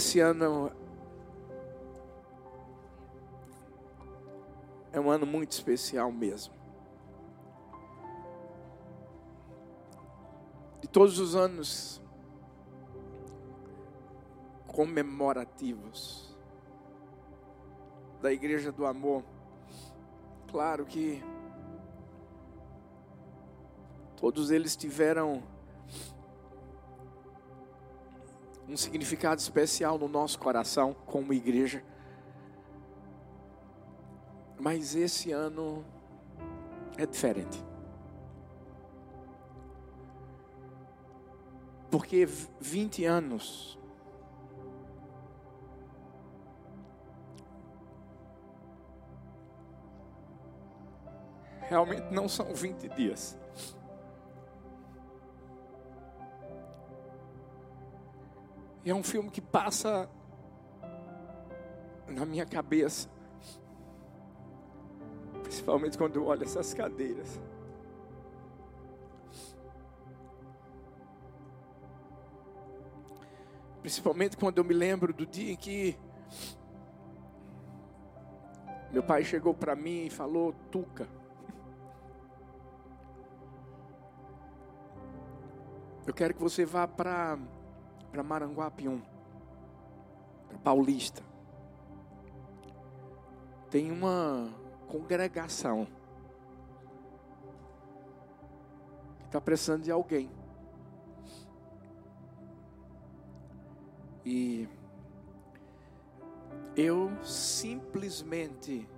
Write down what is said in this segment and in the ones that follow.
esse ano é um ano muito especial mesmo. De todos os anos comemorativos da Igreja do Amor, claro que todos eles tiveram um significado especial no nosso coração como igreja. Mas esse ano é diferente. Porque 20 anos realmente não são 20 dias. E é um filme que passa na minha cabeça. Principalmente quando eu olho essas cadeiras. Principalmente quando eu me lembro do dia em que meu pai chegou para mim e falou: Tuca. Eu quero que você vá para para Maranguapium, para Paulista. Tem uma congregação que está precisando de alguém. E eu simplesmente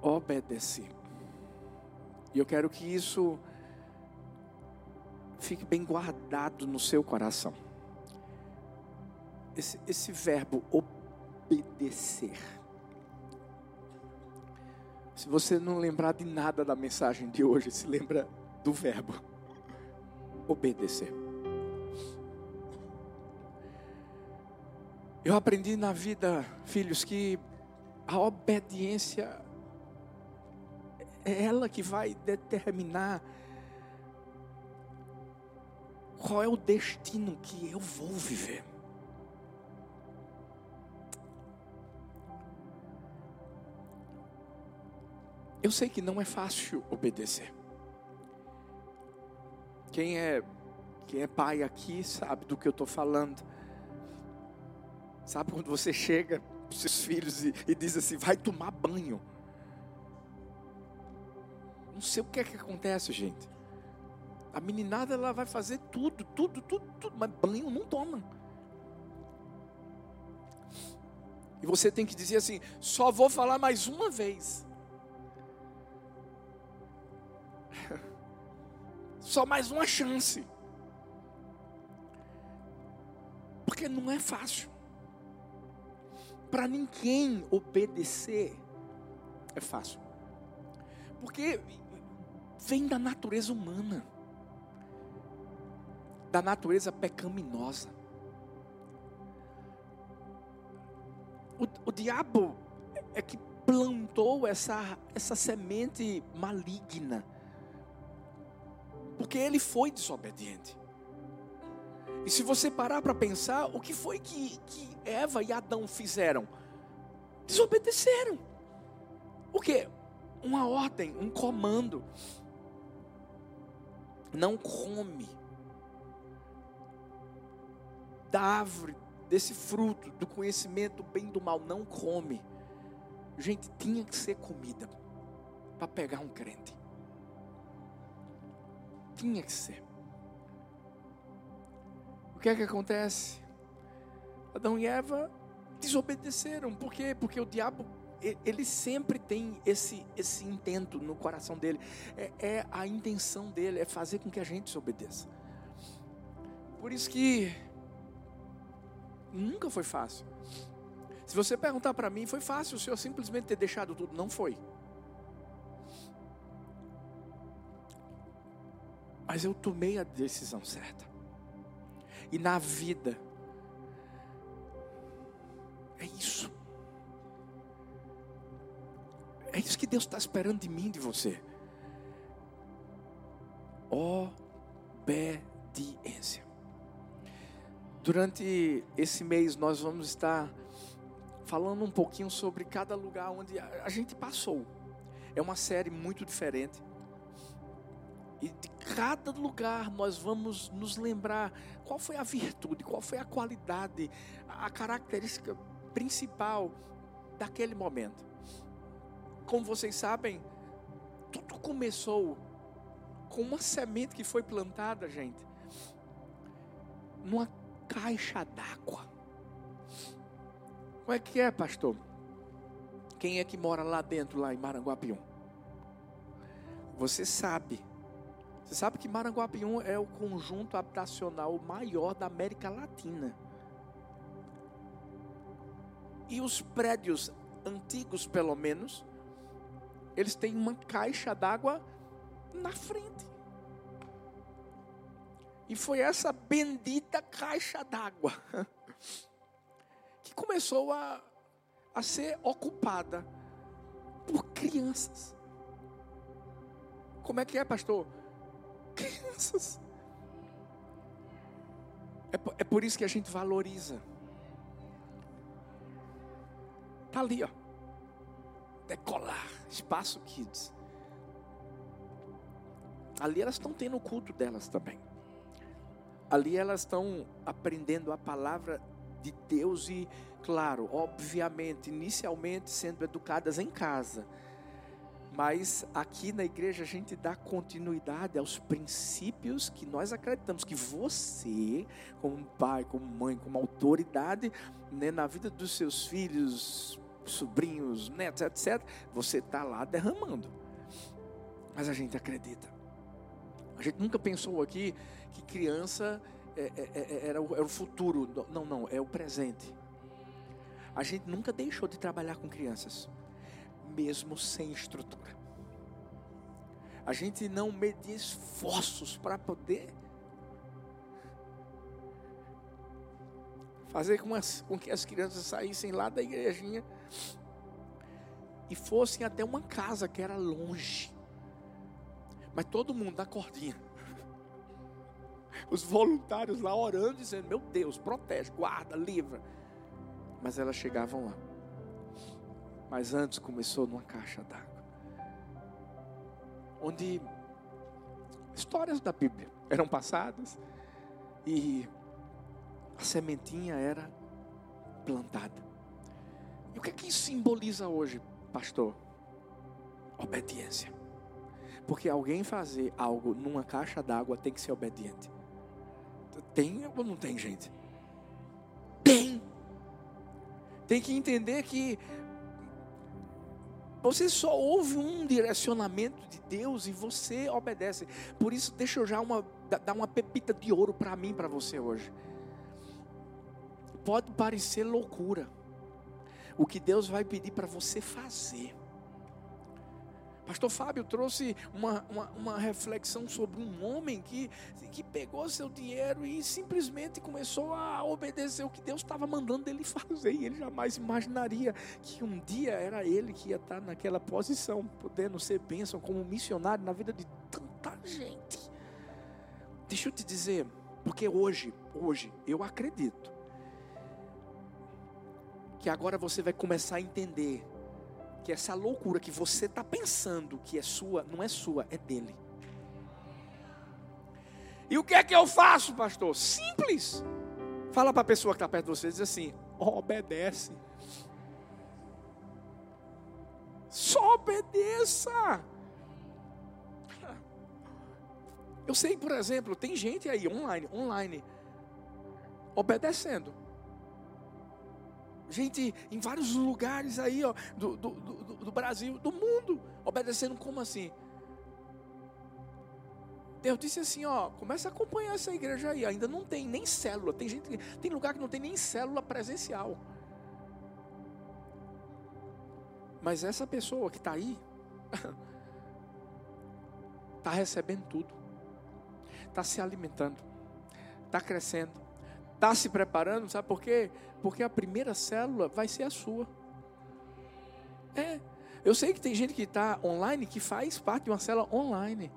obedeci. E eu quero que isso fique bem guardado no seu coração. Esse, esse verbo obedecer. Se você não lembrar de nada da mensagem de hoje, se lembra do verbo obedecer. Eu aprendi na vida, filhos, que a obediência é ela que vai determinar qual é o destino que eu vou viver. Eu sei que não é fácil obedecer. Quem é quem é pai aqui sabe do que eu estou falando. Sabe quando você chega para os seus filhos e, e diz assim, vai tomar banho. Não sei o que é que acontece, gente. A meninada ela vai fazer tudo, tudo, tudo, tudo, mas banho não toma. E você tem que dizer assim: só vou falar mais uma vez. Só mais uma chance. Porque não é fácil. Para ninguém obedecer é fácil. Porque vem da natureza humana da natureza pecaminosa. O, o diabo é que plantou essa, essa semente maligna, porque ele foi desobediente. E se você parar para pensar, o que foi que, que Eva e Adão fizeram? Desobedeceram. O que? Uma ordem, um comando. Não come da árvore, desse fruto, do conhecimento do bem e do mal, não come. Gente, tinha que ser comida para pegar um crente. Tinha que ser. O que é que acontece? Adão e Eva desobedeceram. Por quê? Porque o diabo, ele sempre tem esse, esse intento no coração dele. É, é a intenção dele, é fazer com que a gente desobedeça. Por isso que Nunca foi fácil. Se você perguntar para mim, foi fácil o senhor simplesmente ter deixado tudo? Não foi. Mas eu tomei a decisão certa. E na vida, é isso. É isso que Deus está esperando de mim, de você. Obediência Durante esse mês nós vamos estar falando um pouquinho sobre cada lugar onde a gente passou. É uma série muito diferente. E de cada lugar nós vamos nos lembrar qual foi a virtude, qual foi a qualidade, a característica principal daquele momento. Como vocês sabem, tudo começou com uma semente que foi plantada, gente, numa caixa d'água. Como é que é, pastor? Quem é que mora lá dentro, lá em Maranguapium? Você sabe. Você sabe que Maranguapium é o conjunto habitacional maior da América Latina. E os prédios antigos, pelo menos, eles têm uma caixa d'água na frente. E foi essa bendita caixa d'água que começou a, a ser ocupada por crianças. Como é que é, pastor? Crianças. É, é por isso que a gente valoriza. Está ali, ó. Decolar. Espaço Kids. Ali elas estão tendo o culto delas também. Ali elas estão aprendendo a palavra de Deus e, claro, obviamente, inicialmente sendo educadas em casa. Mas aqui na igreja a gente dá continuidade aos princípios que nós acreditamos que você, como pai, como mãe, como autoridade, né, na vida dos seus filhos, sobrinhos, netos, etc., você está lá derramando. Mas a gente acredita. A gente nunca pensou aqui que criança é, é, é, era, o, futuro. Não, não, é o presente. A gente nunca deixou de trabalhar com crianças, mesmo sem estrutura. A gente não media esforços para poder fazer com, as, com, que as crianças saíssem lá da igrejinha e fossem até uma casa que era longe. Mas todo mundo na cordinha. Os voluntários lá orando, dizendo: Meu Deus, protege, guarda, livra. Mas elas chegavam lá. Mas antes começou numa caixa d'água. Onde histórias da Bíblia eram passadas e a sementinha era plantada. E o que é que isso simboliza hoje, pastor? Obediência. Porque alguém fazer algo numa caixa d'água tem que ser obediente. Tem ou não tem, gente? Tem. Tem que entender que você só ouve um direcionamento de Deus e você obedece. Por isso, deixa eu já uma, dar uma pepita de ouro para mim, para você hoje. Pode parecer loucura o que Deus vai pedir para você fazer. Pastor Fábio trouxe uma, uma, uma, reflexão sobre um homem que, que pegou seu dinheiro e simplesmente começou a obedecer o que Deus estava mandando ele fazer. E ele jamais imaginaria que um dia era ele que ia estar naquela posição, podendo ser bênção como missionário na vida de tanta gente. Deixa eu te dizer, porque hoje, hoje, eu acredito que agora você vai começar a entender que essa loucura que você está pensando que é sua, não é sua, é dele. E o que é que eu faço, pastor? Simples. Fala para a pessoa que está perto de você, diz assim: obedece. Só obedeça. Eu sei, por exemplo, tem gente aí online, online, obedecendo gente em vários lugares aí, ó, do, do, do, do Brasil, do mundo, obedecendo como assim? Deus disse assim, ó, começa a acompanhar essa igreja aí. Ainda não tem nem célula. Tem gente, tem lugar que não tem nem célula presencial. Mas essa pessoa que está aí está recebendo tudo, está se alimentando, está crescendo, está se preparando, sabe por quê? Porque a primeira célula vai ser a sua. É. Eu sei que tem gente que está online que faz parte de uma célula online.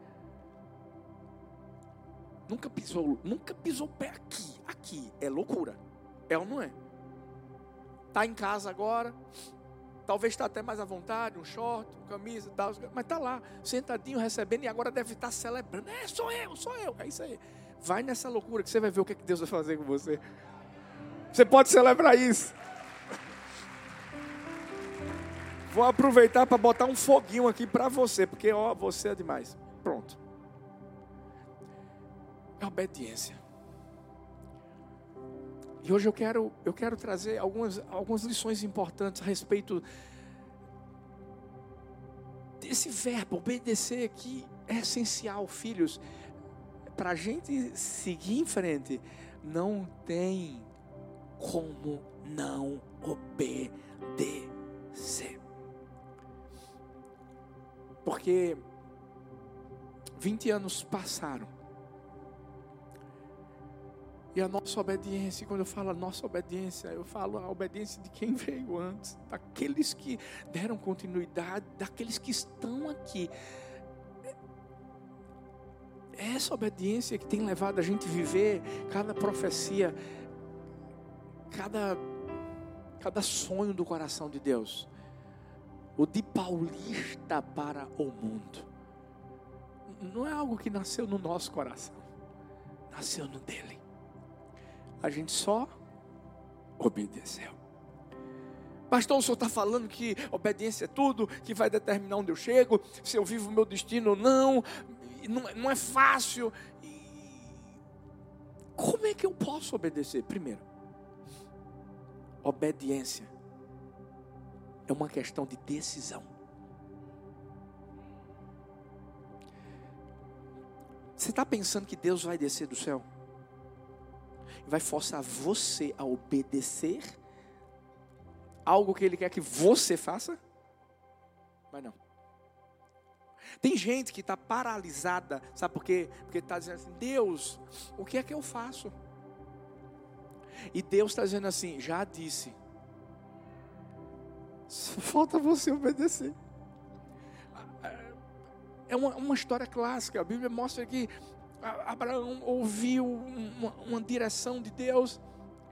Nunca pisou, nunca pisou pé aqui, aqui. é loucura. É ou não é? Tá em casa agora, talvez está até mais à vontade, um short, uma camisa, tal, mas tá lá, sentadinho, recebendo, e agora deve estar tá celebrando. É, sou eu, sou eu. É isso aí. Vai nessa loucura que você vai ver o que Deus vai fazer com você. Você pode celebrar isso. Vou aproveitar para botar um foguinho aqui para você, porque ó, você é demais. Pronto. É obediência. E hoje eu quero, eu quero trazer algumas, algumas lições importantes a respeito desse verbo, obedecer aqui é essencial, filhos. Para a gente seguir em frente, não tem como não obedecer. Porque 20 anos passaram e a nossa obediência, quando eu falo a nossa obediência, eu falo a obediência de quem veio antes, daqueles que deram continuidade, daqueles que estão aqui. É essa obediência que tem levado a gente a viver cada profecia, cada, cada sonho do coração de Deus. O de paulista para o mundo. Não é algo que nasceu no nosso coração, nasceu no dele a gente só obedeceu. Pastor, o senhor está falando que obediência é tudo, que vai determinar onde eu chego, se eu vivo o meu destino ou não, não, não é fácil. Como é que eu posso obedecer? Primeiro, obediência é uma questão de decisão. Você está pensando que Deus vai descer do céu? vai forçar você a obedecer algo que ele quer que você faça? Mas não. Tem gente que está paralisada, sabe por quê? Porque está dizendo assim: Deus, o que é que eu faço? E Deus está dizendo assim: já disse, só falta você obedecer. É uma, uma história clássica, a Bíblia mostra que Abraão ouviu uma, uma, direção de Deus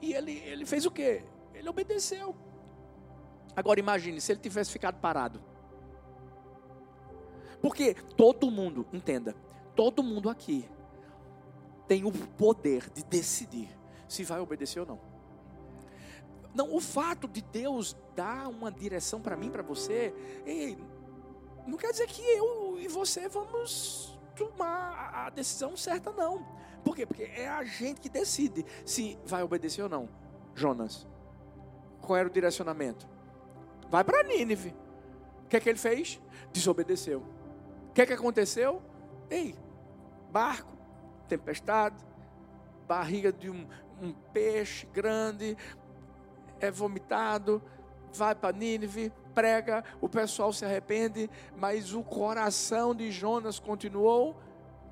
e ele, ele fez o que? Ele obedeceu. Agora imagine se ele tivesse ficado parado. Porque todo mundo, entenda, todo mundo aqui tem o poder de decidir se vai obedecer ou não. Não, o fato de Deus dar uma direção para mim, para você, ei, não quer dizer que eu e você vamos tomar a decisão certa, não. Por quê? Porque é a gente que decide se vai obedecer ou não. Jonas, qual era o direcionamento? Vai para Nínive. O que é que ele fez? Desobedeceu. O que é que aconteceu? Ei, barco, tempestade, barriga de um, um peixe grande, é vomitado, vai para Nínive, prega, o pessoal se arrepende, mas o coração de Jonas continuou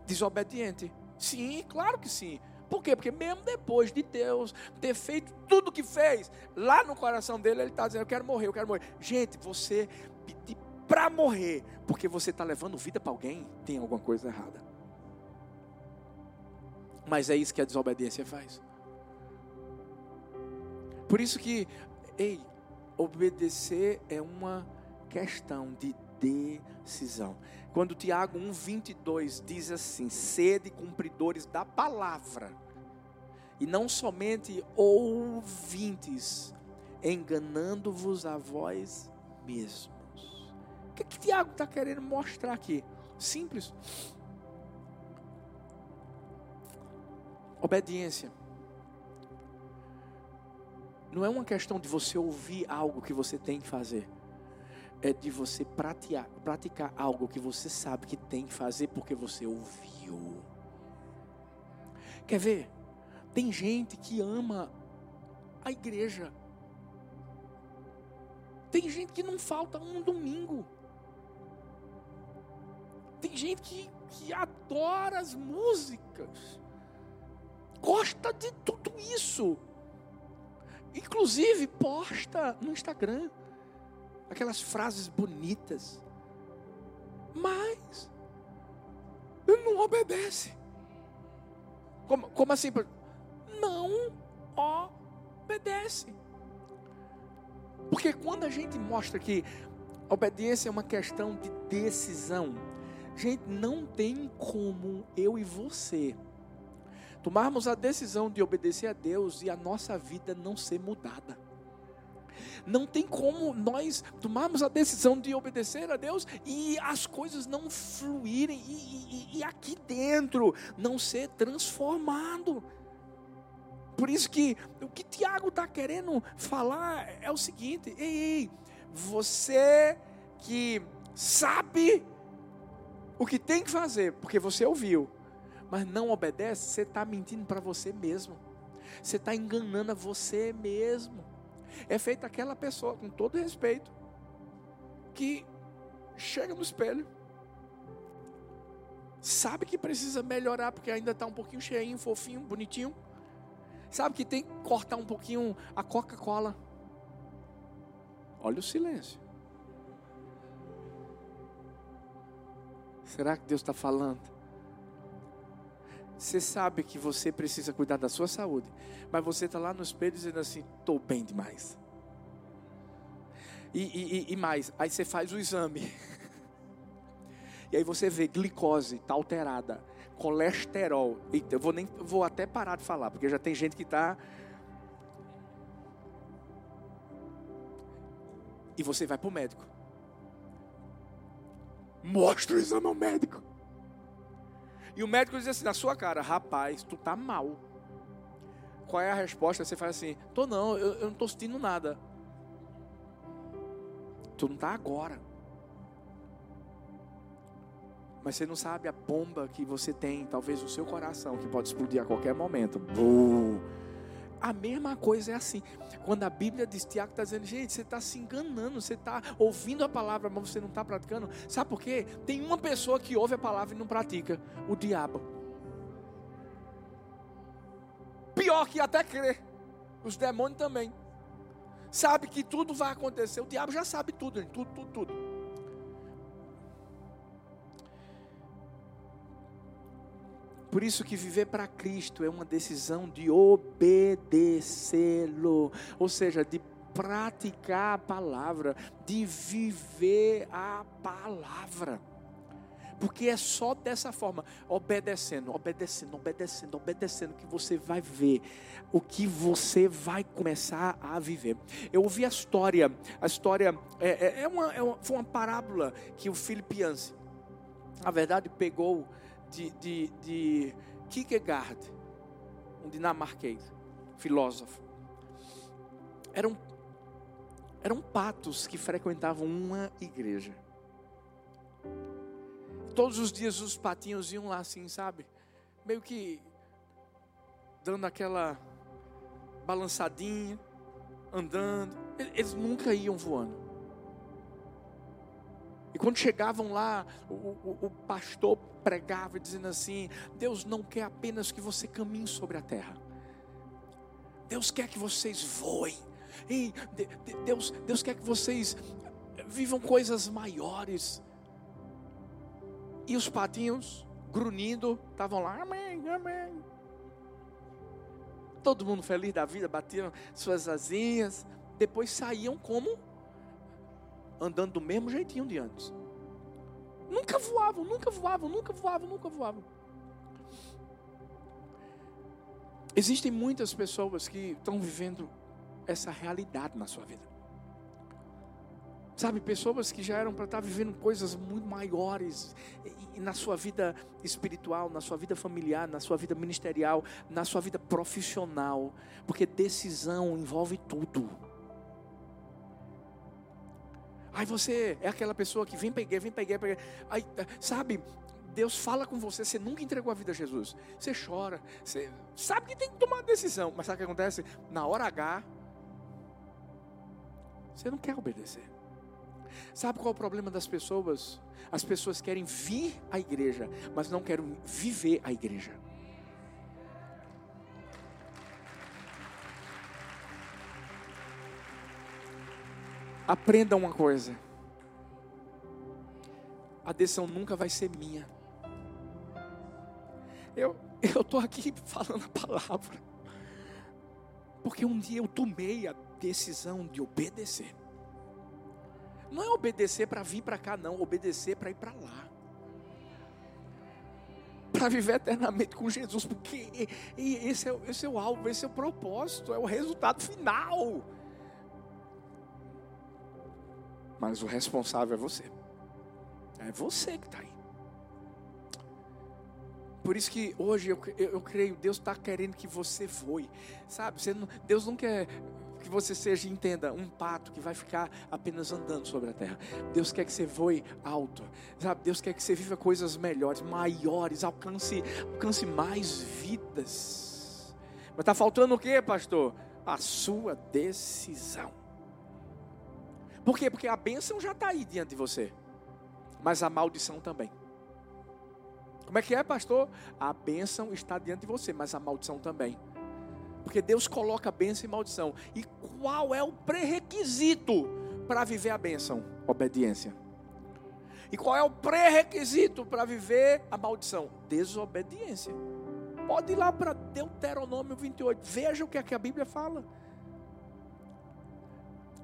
desobediente. Sim, claro que sim. Por quê? Porque mesmo depois de Deus ter feito tudo o que fez, lá no coração dele ele está dizendo: Eu quero morrer, eu quero morrer. Gente, você pedir para morrer, porque você está levando vida para alguém, tem alguma coisa errada. Mas é isso que a desobediência faz. Por isso que, ei, obedecer é uma questão de decisão. Quando Tiago 1:22 diz assim: "Sede cumpridores da palavra, e não somente ouvintes, enganando-vos a vós mesmos." Que, que Tiago está querendo mostrar aqui? Simples. Obediência não é uma questão de você ouvir algo que você tem que fazer. É de você praticar, praticar algo que você sabe que tem que fazer porque você ouviu. Quer ver? Tem gente que ama a igreja. Tem gente que não falta um domingo. Tem gente que, que adora as músicas. Gosta de tudo isso. Inclusive, posta no Instagram aquelas frases bonitas. Mas ele não obedece. Como, como assim? não obedece. Porque quando a gente mostra que obediência é uma questão de decisão, gente, não tem como eu e você tomarmos a decisão de obedecer a Deus e a nossa vida não ser mudada. Não tem como nós tomarmos a decisão de obedecer a Deus e as coisas não fluírem e, e, e aqui dentro não ser transformado. Por isso que o que Tiago está querendo falar é o seguinte: ei, ei, você que sabe o que tem que fazer, porque você ouviu, mas não obedece, você está mentindo para você mesmo. Você está enganando a você mesmo. É feita aquela pessoa, com todo respeito, que chega no espelho, sabe que precisa melhorar, porque ainda está um pouquinho cheinho, fofinho, bonitinho. Sabe que tem que cortar um pouquinho a Coca-Cola. Olha o silêncio. Será que Deus está falando? Você sabe que você precisa cuidar da sua saúde, mas você está lá no espelho dizendo assim: estou bem demais. E, e, e, mais, aí você faz o exame. E aí você vê glicose está alterada, colesterol. Eita, eu vou nem vou até parar de falar, porque já tem gente que está. E você vai para o médico. Mostra o exame ao médico. E o médico diz assim na sua cara: rapaz, tu tá mal. Qual é a resposta? Você faz assim: tô não, eu, eu não tô sentindo nada. Tu não tá agora. Mas você não sabe a bomba que você tem, talvez no seu coração, que pode explodir a qualquer momento. Uh. A mesma coisa é assim. Quando a Bíblia diz, Tiago está dizendo, gente, você está se enganando, você está ouvindo a palavra, mas você não está praticando. Sabe por quê? Tem uma pessoa que ouve a palavra e não pratica: o diabo. Pior que até crer. Os demônios também. Sabe que tudo vai acontecer. O diabo já sabe tudo, tudo, tudo, tudo. Por isso que viver para Cristo é uma decisão de obedecê-lo, ou seja, de praticar a palavra, de viver a palavra. Porque é só dessa forma, obedecendo, obedecendo, obedecendo, obedecendo, que você vai ver o que você vai começar a viver. Eu ouvi a história, a história é, é, é uma, é uma, foi uma parábola que o Filipianse, na verdade, pegou de, de, de Kierkegaard, um dinamarquês, filósofo. Eram, eram patos que frequentavam uma igreja. Todos os dias os patinhos iam lá assim, sabe? Meio que dando aquela balançadinha, andando. Eles nunca iam voando. E quando chegavam lá, o, o, o, pastor pregava dizendo assim: Deus não quer apenas que você caminhe sobre a terra, Deus quer que vocês voem, e Deus, Deus quer que vocês vivam coisas maiores. E os patinhos, grunhindo, estavam lá, amém, amém. Todo mundo feliz da vida, batiam suas asinhas, depois saíam como andando do mesmo jeitinho de antes. Nunca voavam, nunca voavam, nunca voavam, nunca voavam. Existem muitas pessoas que estão vivendo essa realidade na sua vida. Sabe, pessoas que já eram para estar vivendo coisas muito maiores na sua vida espiritual, na sua vida familiar, na sua vida ministerial, na sua vida profissional, porque decisão envolve tudo. Aí você é aquela pessoa que vem pegar, vem pegar, pegar. Aí, sabe, Deus fala com você, você nunca entregou a vida a Jesus. Você chora, você sabe que tem que tomar uma decisão, mas sabe o que acontece? Na hora H, você não quer obedecer. Sabe qual é o problema das pessoas? As pessoas querem vir à igreja, mas não querem viver a igreja. Aprenda uma coisa. A decisão nunca vai ser minha. Eu estou aqui falando a palavra. Porque um dia eu tomei a decisão de obedecer. Não é obedecer para vir para cá, não. Obedecer para ir para lá. Para viver eternamente com Jesus. Porque esse é, esse é o alvo, esse é o propósito, é o resultado final. Mas o responsável é você. É você que está aí. Por isso que hoje eu, eu, eu creio, Deus está querendo que você voe. Sabe, você não, Deus não quer que você seja, entenda, um pato que vai ficar apenas andando sobre a terra. Deus quer que você voe alto. Sabe, Deus quer que você viva coisas melhores, maiores, alcance, alcance mais vidas. Mas está faltando o que, pastor? A sua decisão. Por quê? Porque a bênção já está aí diante de você, mas a maldição também. Como é que é, pastor? A bênção está diante de você, mas a maldição também. Porque Deus coloca bênção e maldição. E qual é o pré-requisito para viver a bênção? Obediência. E qual é o pré-requisito para viver a maldição? Desobediência. Pode ir lá para Deuteronômio 28. Veja o que, é que a Bíblia fala.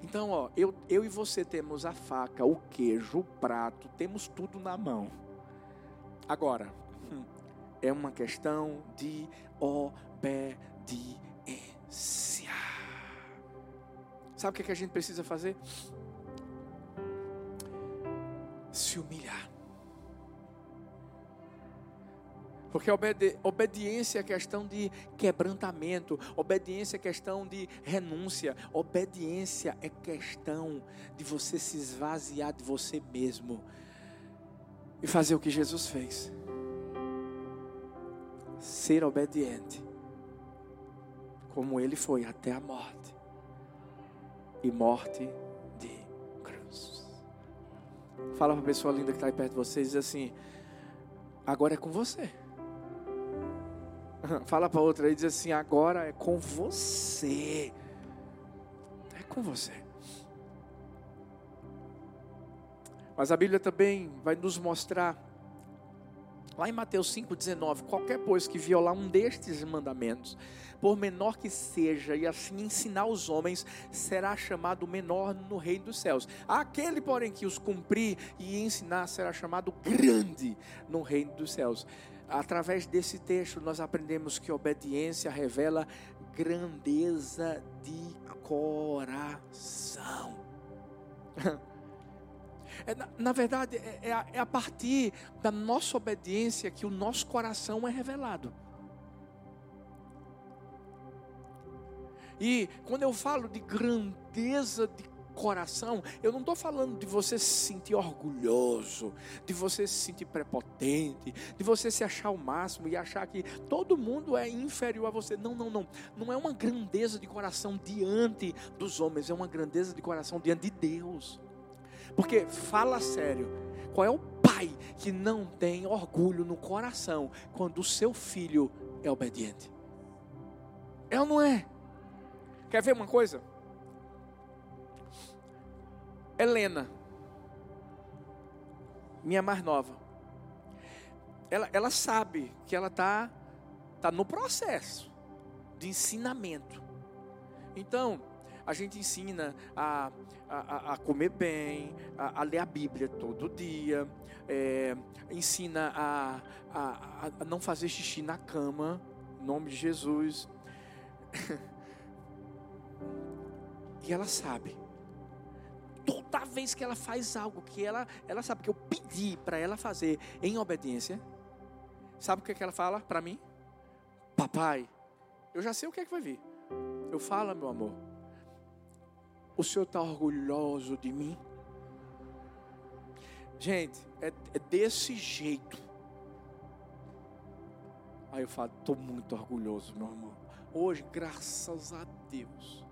Então, ó, eu, eu e você temos a faca, o queijo, o prato, temos tudo na mão. Agora, é uma questão de obediência. Sabe o que, é que a gente precisa fazer? Se humilhar. Porque obedi obediência é questão de quebrantamento, obediência é questão de renúncia, obediência é questão de você se esvaziar de você mesmo e fazer o que Jesus fez. Ser obediente, como ele foi até a morte e morte de cruz. Fala para a pessoa linda que está aí perto de vocês, assim: agora é com você. Fala para outra e diz assim: agora é com você. É com você. Mas a Bíblia também vai nos mostrar, lá em Mateus 5,19, qualquer pois que violar um destes mandamentos, por menor que seja, e assim ensinar os homens, será chamado menor no reino dos céus. Aquele, porém, que os cumprir e ensinar, será chamado grande no reino dos céus. Através desse texto, nós aprendemos que obediência revela grandeza de coração. É, na, na, verdade, é, é, a, é a partir da nossa obediência que o nosso coração é revelado. E quando eu falo de grandeza de coração, eu não estou falando de você se sentir orgulhoso, de você se sentir prepotente, de você se achar o máximo e achar que todo mundo é inferior a você. Não, não, não. Não é uma grandeza de coração diante dos homens, é uma grandeza de coração diante de Deus. Porque fala sério, qual é o pai que não tem orgulho no coração quando o seu filho é obediente? É ou não é? Quer ver uma coisa? Helena, minha mais nova, ela, ela sabe que ela está tá no processo de ensinamento. Então, a gente ensina a, a, a comer bem, a, a, ler a Bíblia todo dia, é, ensina a, a, a não fazer xixi na cama, em nome de Jesus. e ela sabe. Toda vez que ela faz algo que ela, ela sabe que eu pedi para ela fazer em obediência, sabe o que, é que ela fala para mim? Papai, eu já sei o que é que vai vir. Eu falo, meu amor, o Senhor está orgulhoso de mim? Gente, é, é desse jeito. Aí eu falo, estou muito orgulhoso, meu irmão. Hoje, graças a Deus.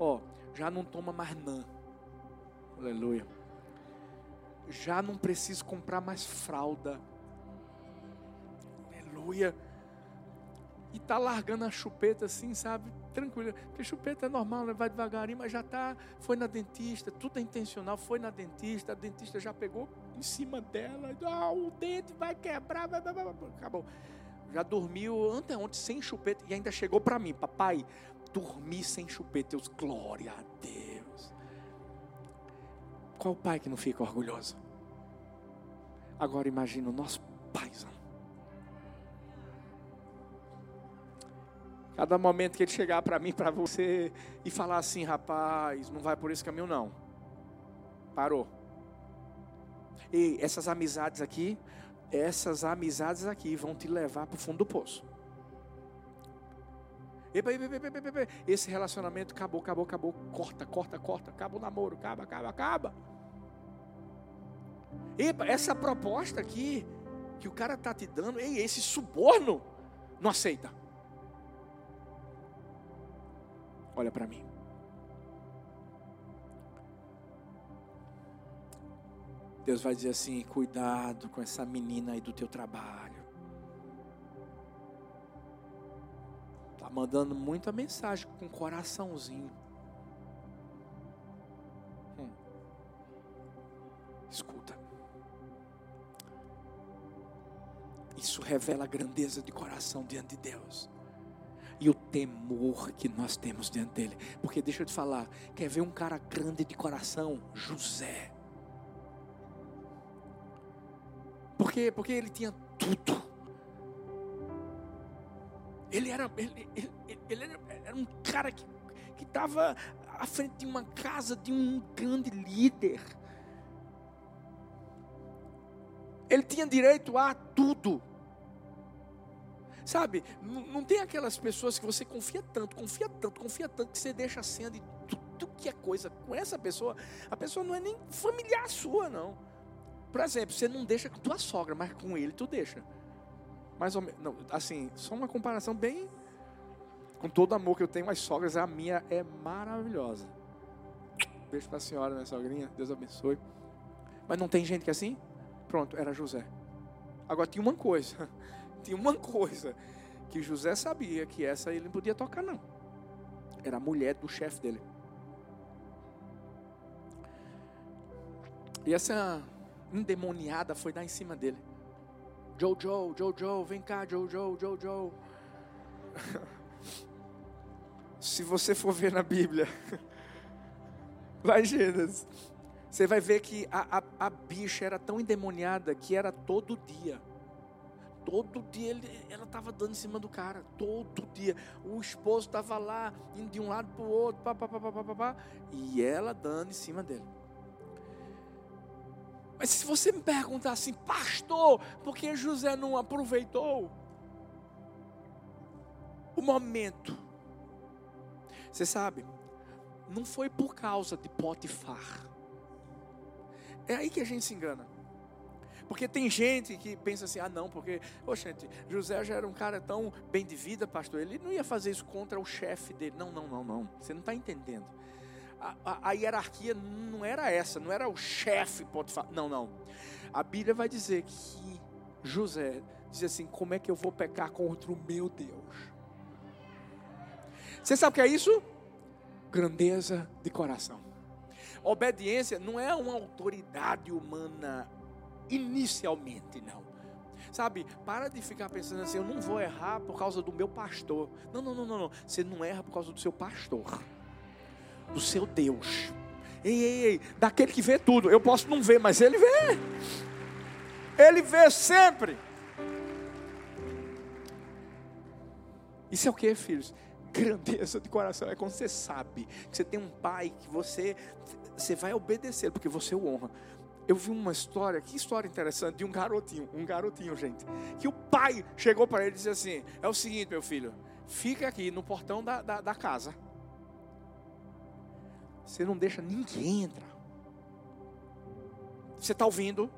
Ó, já não toma mais não. Aleluia. Já não preciso comprar mais fralda. Aleluia. E tá largando a chupeta assim, sabe? tranquilo. Porque chupeta é normal, né? vai devagarinho, mas já está. Foi na dentista, tudo é intencional. Foi na dentista, a dentista já pegou em cima dela. Ah, o dente vai quebrar, vai, vai, vai, acabou. já dormiu anteontem sem chupeta e ainda chegou para mim, papai, dormi sem chupeta. Eu, glória a Deus. Qual pai que não fica orgulhoso? Agora imagina o nosso paizão. Cada momento que ele chegar para mim, para você, e falar assim, rapaz, não vai por esse caminho não. Parou. E essas amizades aqui, essas amizades aqui vão te levar para o fundo do poço. Epa, epa, epa, epa, epa. Esse relacionamento acabou, acabou, acabou. Corta, corta, corta. Acaba o namoro, acaba, acaba, acaba. Epa, essa proposta aqui que o cara está te dando, ei, esse suborno, não aceita. Olha para mim. Deus vai dizer assim: cuidado com essa menina aí do teu trabalho. Tá mandando muita mensagem com coraçãozinho. Isso revela a grandeza de coração diante de Deus. E o temor que nós temos diante dele. Porque deixa eu te falar, quer ver um cara grande de coração? José. Por quê? Porque ele tinha tudo. Ele era, ele, ele, ele era, era, um cara que estava à frente de uma casa de um grande líder. Ele tinha direito a tudo. Sabe, não, não tem aquelas pessoas que você confia tanto, confia tanto, confia tanto, que você deixa a senha de tudo que é coisa com essa pessoa. A pessoa não é nem familiar sua, não. Por exemplo, você não deixa com tua sogra, mas com ele tu deixa. Mais ou menos, assim, só uma comparação bem com todo amor que eu tenho às sogras, a minha é maravilhosa. Beijo para a senhora, minha sogrinha, Deus abençoe. Mas não tem gente que é assim? Pronto, era José. Agora tinha uma coisa, tinha uma coisa que José sabia que essa ele não podia tocar não. Era a mulher do chefe dele. E essa endemoniada foi dar em cima dele. Jojo, Jojo, vem cá, Jojo, Jojo. Se você for ver na Bíblia, lá Gênesis, você vai ver que a, a, a, bicha era tão endemoniada que era todo dia. Todo dia ele, ela estava dando em cima do cara. Todo dia. O esposo estava lá, indo de um lado para o outro, pá, pá, pá, pá, pá, pá, e ela dando em cima dele. Mas se você me perguntar assim, pastor, por que José não aproveitou o momento? Você sabe, não foi por causa de Potifar. É aí que a gente se engana. Porque tem gente que pensa assim: ah, não, porque, gente, José já era um cara tão bem de vida, pastor, ele não ia fazer isso contra o chefe dele. Não, não, não, não. Você não está entendendo a, a, a hierarquia não era essa, não era o chefe Potifar. Não, não. A Bíblia vai dizer que José diz assim: como é que eu vou pecar contra o meu Deus? Você sabe o que é isso? Grandeza de coração. Obediência não é uma autoridade humana inicialmente, não. Sabe, para de ficar pensando assim, eu não vou errar por causa do meu pastor. Não, não, não, não, não. Você não erra por causa do seu pastor do seu Deus. Ei, ei, ei, daquele que vê tudo. Eu posso não ver, mas ele vê. Ele vê sempre. Isso é o que, filhos? Grandeza de coração. É quando você sabe que você tem um pai que você, você vai obedecer, porque você o honra. Eu vi uma história, que história interessante, de um garotinho, um garotinho, gente, que o pai chegou para ele e disse assim: É o seguinte, meu filho, fica aqui no portão da, da, da casa você não deixa ninguém entrar. Você está ouvindo?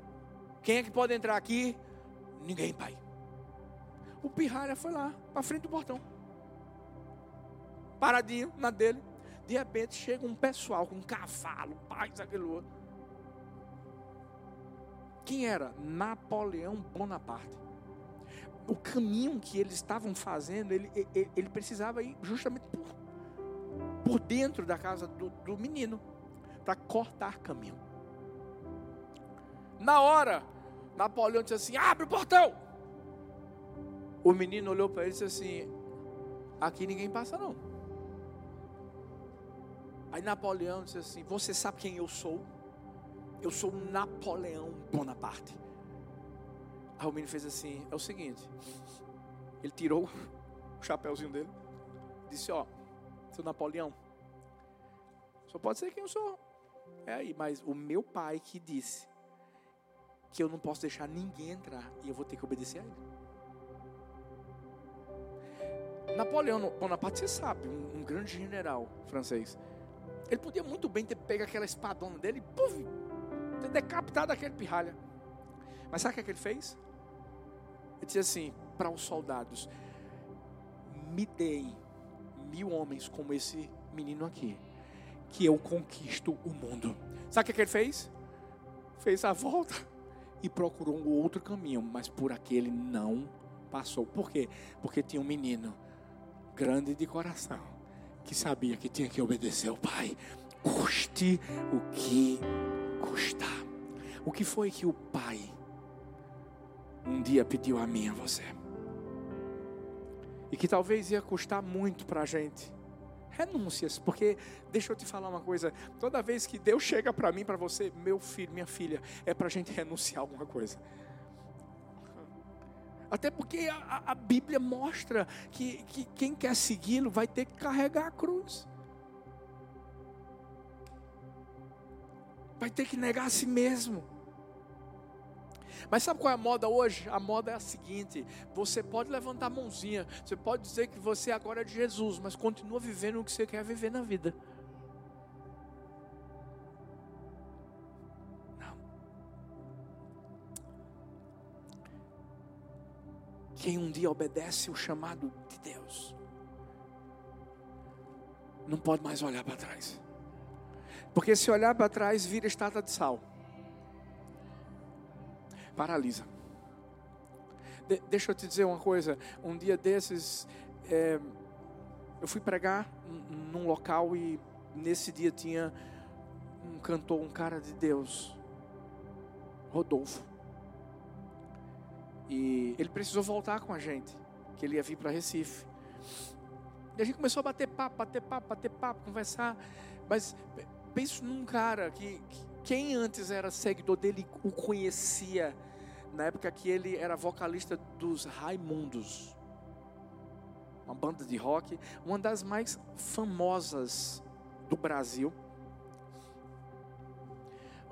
Quem é que pode entrar aqui? Ninguém, pai. O pirralha foi lá, para frente do portão. Paradinho na dele. De repente chega um pessoal com um cavalo, paz, aquele outro. Quem era? Napoleão Bonaparte. O caminho que eles estavam fazendo, ele, ele, ele precisava ir justamente por por dentro da casa do, do menino para cortar caminho. Na hora, Napoleão disse assim: abre o portão. O menino olhou para ele e disse assim: Aqui ninguém passa, não. Aí Napoleão disse assim: Você sabe quem eu sou? Eu sou Napoleão Bonaparte. Aí o menino fez assim: É o seguinte. Ele tirou o chapéuzinho dele, disse: Ó, seu Napoleão, só pode ser quem eu sou. É aí, mas o meu pai que disse que eu não posso deixar ninguém entrar e eu vou ter que obedecer a ele. Napoleão Bonaparte, você sabe, um, um grande general francês. Ele podia muito bem ter pego aquela espadona dele e puf, ter decapitado aquele pirralha. Mas sabe o que, é que ele fez? Ele disse assim para os soldados: Me deem mil homens como esse menino aqui, que eu conquisto o mundo. Sabe o que, é ele fez? Fez a volta e procurou um outro caminho, mas por aquele não passou. Por quê? Porque tinha um menino grande de coração, que sabia que tinha que obedecer ao Pai, custe o que custar. O que foi que o Pai um dia pediu a mim e a você? E que talvez ia custar muito para a gente. Renúncias, porque deixa eu te falar uma coisa: toda vez que Deus chega para mim, para você, meu filho, minha filha, é para a gente renunciar a alguma coisa. Até porque a, a Bíblia mostra que, que quem quer segui-lo vai ter que carregar a cruz. Vai ter que negar a si mesmo. Mas sabe qual é a moda hoje? A moda é a seguinte: você pode levantar a mãozinha, você pode dizer que você agora é de Jesus, mas continua vivendo o que você quer viver na vida. Quem um dia obedece o chamado de Deus, não pode mais olhar para trás. Porque se olhar para trás, vira estátua de sal. Paralisa. De deixa eu te dizer uma coisa. Um dia desses, é, eu fui pregar num local e nesse dia tinha um cantor, um cara de Deus, Rodolfo. E ele precisou voltar com a gente, que ele ia vir para Recife. E a gente começou a bater papo, bater papo, bater papo, conversar. Mas penso num cara que, que quem antes era seguidor dele o conhecia na época que ele era vocalista dos Raimundos, uma banda de rock, uma das mais famosas do Brasil.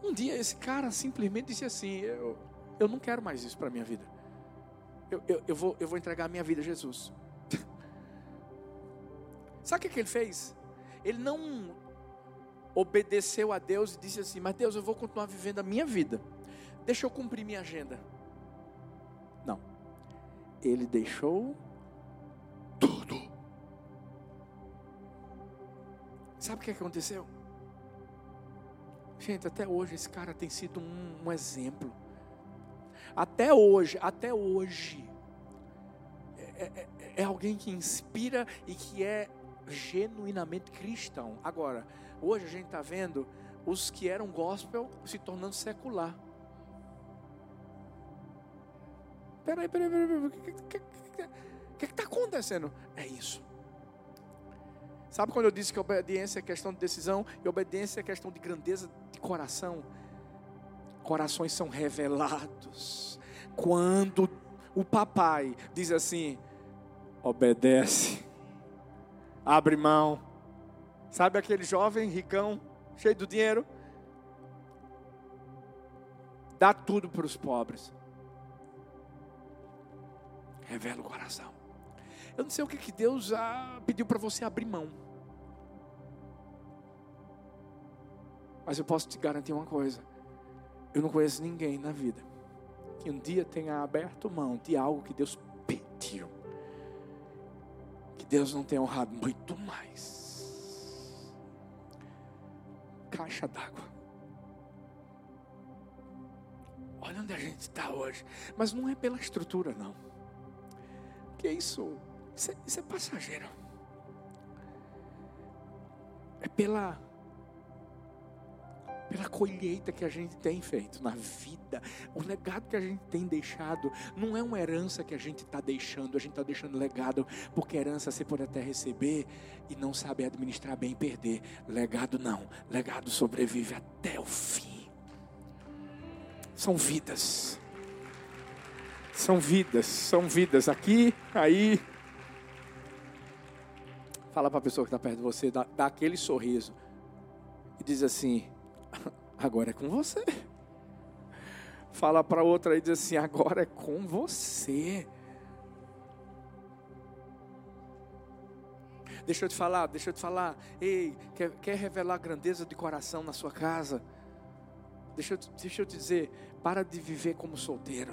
Um dia esse cara simplesmente disse assim: Eu, eu não quero mais isso para minha vida eu, eu, eu, vou, eu vou entregar a minha vida a Jesus. Sabe o que, ele fez? Ele não obedeceu a Deus e disse assim: Mas Deus, eu vou continuar vivendo a minha vida. Deixa eu cumprir minha agenda. Não. Ele deixou tudo. Sabe o que aconteceu? Gente, até hoje esse cara tem sido um, um exemplo até hoje, até hoje, é, é, é alguém que inspira e que é genuinamente cristão. Agora, hoje a gente está vendo os que eram gospel se tornando secular. Peraí, peraí, peraí, peraí. O que está acontecendo? É isso. Sabe quando eu disse que obediência é questão de decisão e obediência é questão de grandeza de coração? Corações são revelados. Quando o papai diz assim: obedece, abre mão. Sabe aquele jovem ricão, cheio do dinheiro? Dá tudo para os pobres. Revela o coração. Eu não sei o que, que Deus ah, pediu para você abrir mão. Mas eu posso te garantir uma coisa eu não conheço ninguém na vida que um dia tenha aberto mão de algo que Deus pediu. Que Deus não tenha honrado muito mais. Caixa d'água. Olha onde a gente está hoje. Mas não é pela estrutura, não. Que isso? Isso é, isso é passageiro. É pela pela colheita que a gente tem feito na vida. O legado que a gente tem deixado não é uma herança que a gente está deixando, a gente está deixando legado, porque herança você pode até receber e não sabe administrar bem e perder. Legado não, legado sobrevive até o fim. São vidas. São vidas, são vidas. Aqui, aí. Fala para a pessoa que está perto de você, dá, dá aquele sorriso e diz assim: agora é com você. Fala para outra e diz assim: agora é com você. Deixa eu te falar, deixa eu te falar. Ei, quer, quer revelar grandeza de coração na sua casa? Deixa eu, deixa eu te dizer, para de viver como solteiro.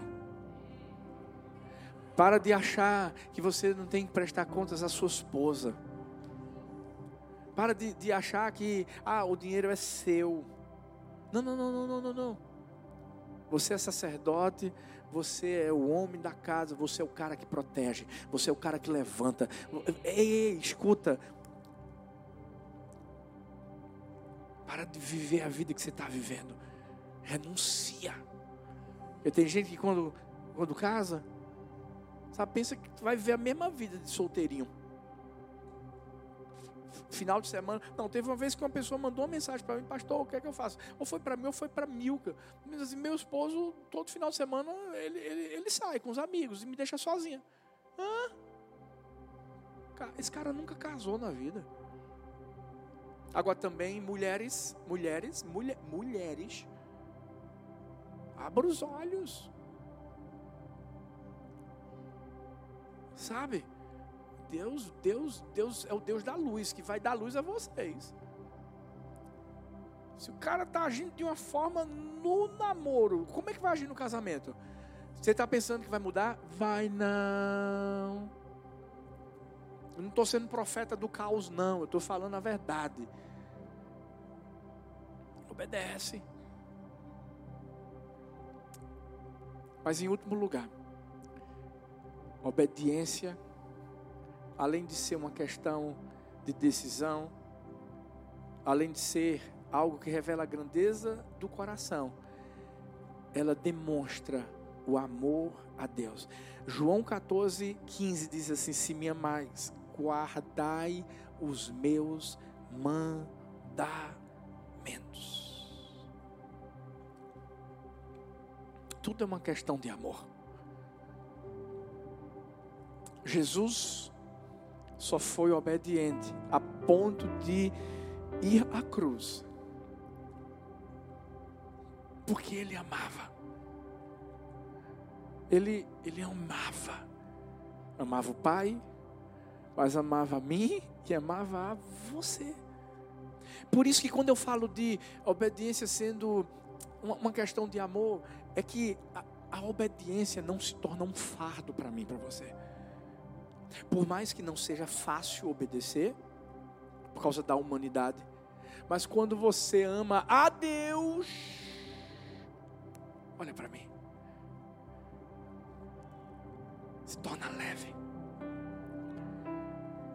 Para de achar que você não tem que prestar contas à sua esposa. Para de, de achar que ah, o dinheiro é seu. Não, não, não, não, não, não, não. Você é sacerdote, você é o homem da casa, você é o cara que protege, você é o cara que levanta. Ei, ei, escuta. Para de viver a vida que você está vivendo. Renuncia. Eu tenho gente que quando, quando casa, sabe, pensa que vai viver a mesma vida de solteirinho final de semana. Não, teve uma vez que uma pessoa mandou uma mensagem para mim, pastor, o que é que eu faço? Ou foi para mim ou foi para Milka. Mas assim, meu esposo, todo final de semana, ele, ele, ele sai com os amigos e me deixa sozinha. Hã? Esse cara nunca casou na vida. Agora também mulheres, mulheres, mulher, mulheres, abra os olhos. Sabe? Deus, Deus, Deus é o Deus da luz, que vai dar luz a vocês. Se o cara está agindo de uma forma no namoro, como é que vai agir no casamento? Você está pensando que vai mudar? Vai não. Eu não estou sendo profeta do caos, não. Eu estou falando a verdade. Obedece. Mas em último lugar, obediência além de ser uma questão de decisão, além de ser algo que revela a grandeza do coração, ela demonstra o amor a Deus. João 14, 15 diz assim: Se me amais, guardai os meus mandamentos. Tudo é uma questão de amor. Jesus só foi obediente a ponto de ir à cruz. Porque ele amava. Ele, ele amava. Amava o Pai, mas amava a mim e amava a você. Por isso que quando eu falo de obediência sendo uma, questão de amor, é que a, a obediência não se torna um fardo para mim, para você. Por mais que não seja fácil obedecer, por causa da humanidade, mas quando você ama a Deus, olha para mim, se torna leve.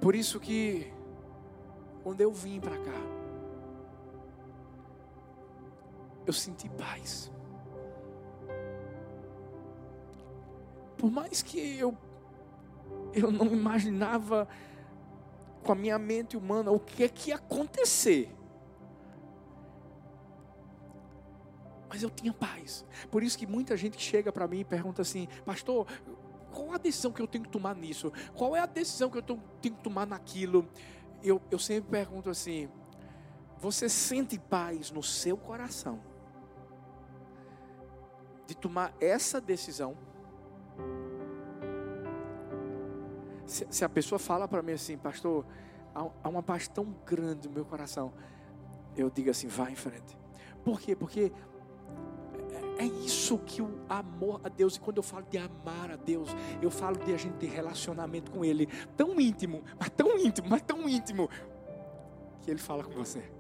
Por isso que quando eu vim para cá, eu senti paz. Por mais que eu eu não imaginava com a minha mente humana o que é que ia acontecer. Mas eu tinha paz. Por isso que muita gente chega para mim e pergunta assim: Pastor, qual a decisão que eu tenho que tomar nisso? Qual é a decisão que eu tenho que tomar naquilo? Eu, eu sempre pergunto assim: Você sente paz no seu coração de tomar essa decisão? Se, se a pessoa fala para mim assim, pastor, há, há uma paz tão grande no meu coração, eu digo assim, vá em frente. Por quê? Porque é, é isso que o amor a Deus, e quando eu falo de amar a Deus, eu falo de a gente ter relacionamento com Ele tão íntimo, mas tão íntimo, mas tão íntimo, que Ele fala com você.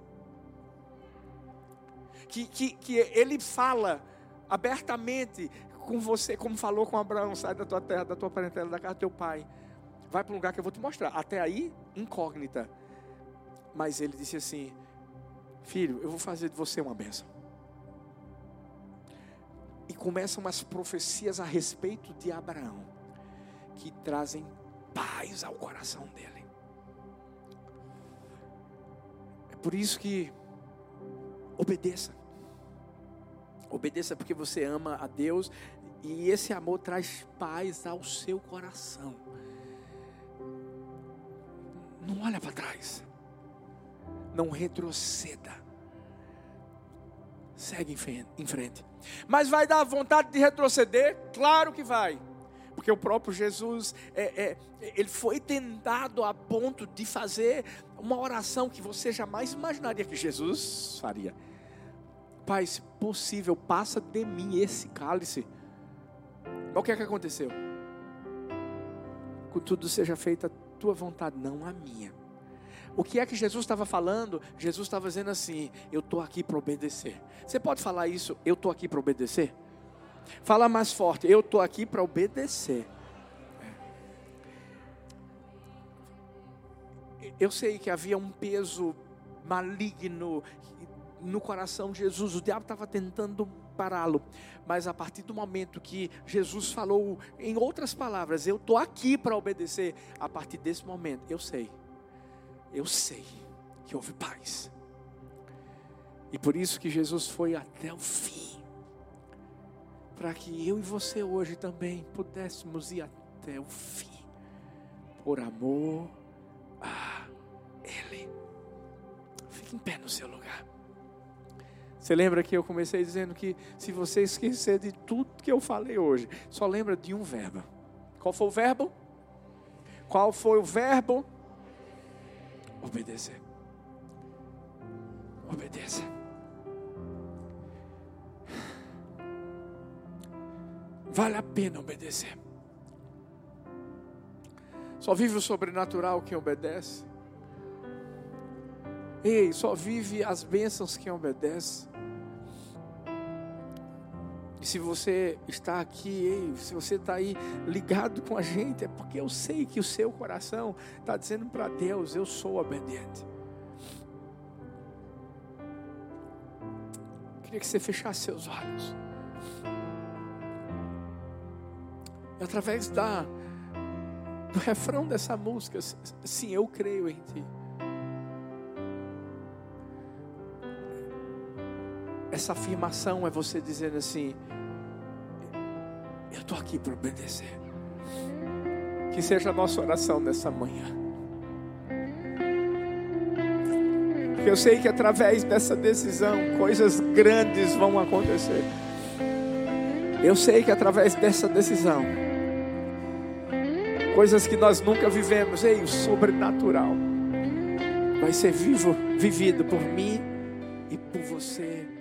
Que, que, que Ele fala abertamente com você, como falou com Abraão: sai da tua terra, da tua parentela, da casa do teu pai vai para um lugar que eu vou te mostrar. Até aí, incógnita. Mas ele disse assim: Filho, eu vou fazer de você uma benção. e começam umas profecias a respeito de Abraão que trazem paz ao coração dele. É por isso que obedeça. Obedeça porque você ama a Deus e esse amor traz paz ao seu coração. Não olha para trás. Não retroceda. Segue em frente. Mas vai dar vontade de retroceder? Claro que vai. Porque o próprio Jesus, é, é, ele foi tentado a ponto de fazer uma oração que você jamais imaginaria que Jesus faria. Pai, se possível, passa de mim esse cálice. Mas o que é que aconteceu? Contudo, seja feita a tua vontade, não a minha. O que é que Jesus estava falando? Jesus estava dizendo assim: Eu estou aqui para obedecer. Você pode falar isso? Eu estou aqui para obedecer? Fala mais forte: Eu estou aqui para obedecer. Eu sei que havia um peso maligno no coração de Jesus. O diabo estava tentando pará-lo, mas a partir do momento que Jesus falou, em outras palavras, eu estou aqui para obedecer, a partir desse momento, eu sei, eu sei que houve paz. E por isso que Jesus foi até o fim, para que eu e você hoje também pudéssemos ir até o fim, por amor a Ele. Fique em pé no seu lugar. Você lembra que eu comecei dizendo que se você esquecer de tudo que eu falei hoje, só lembra de um verbo. Qual foi o verbo? Qual foi o verbo? Obedecer. Obedeça. Vale a pena obedecer. Só vive o sobrenatural quem obedece. Ei, só vive as bênçãos quem obedece. E se você está aqui, ei, se você está aí ligado com a gente, é porque eu sei que o seu coração está dizendo para Deus: Eu sou obediente. Queria que você fechasse seus olhos. E através da, do refrão dessa música, sim, eu creio em Ti. Essa afirmação é você dizendo assim: Eu estou aqui para obedecer. Que seja a nossa oração nessa manhã. Porque eu sei que através dessa decisão coisas grandes vão acontecer. Eu sei que através dessa decisão, coisas que nós nunca vivemos, ei, o sobrenatural vai ser vivo, vivido por mim e por você.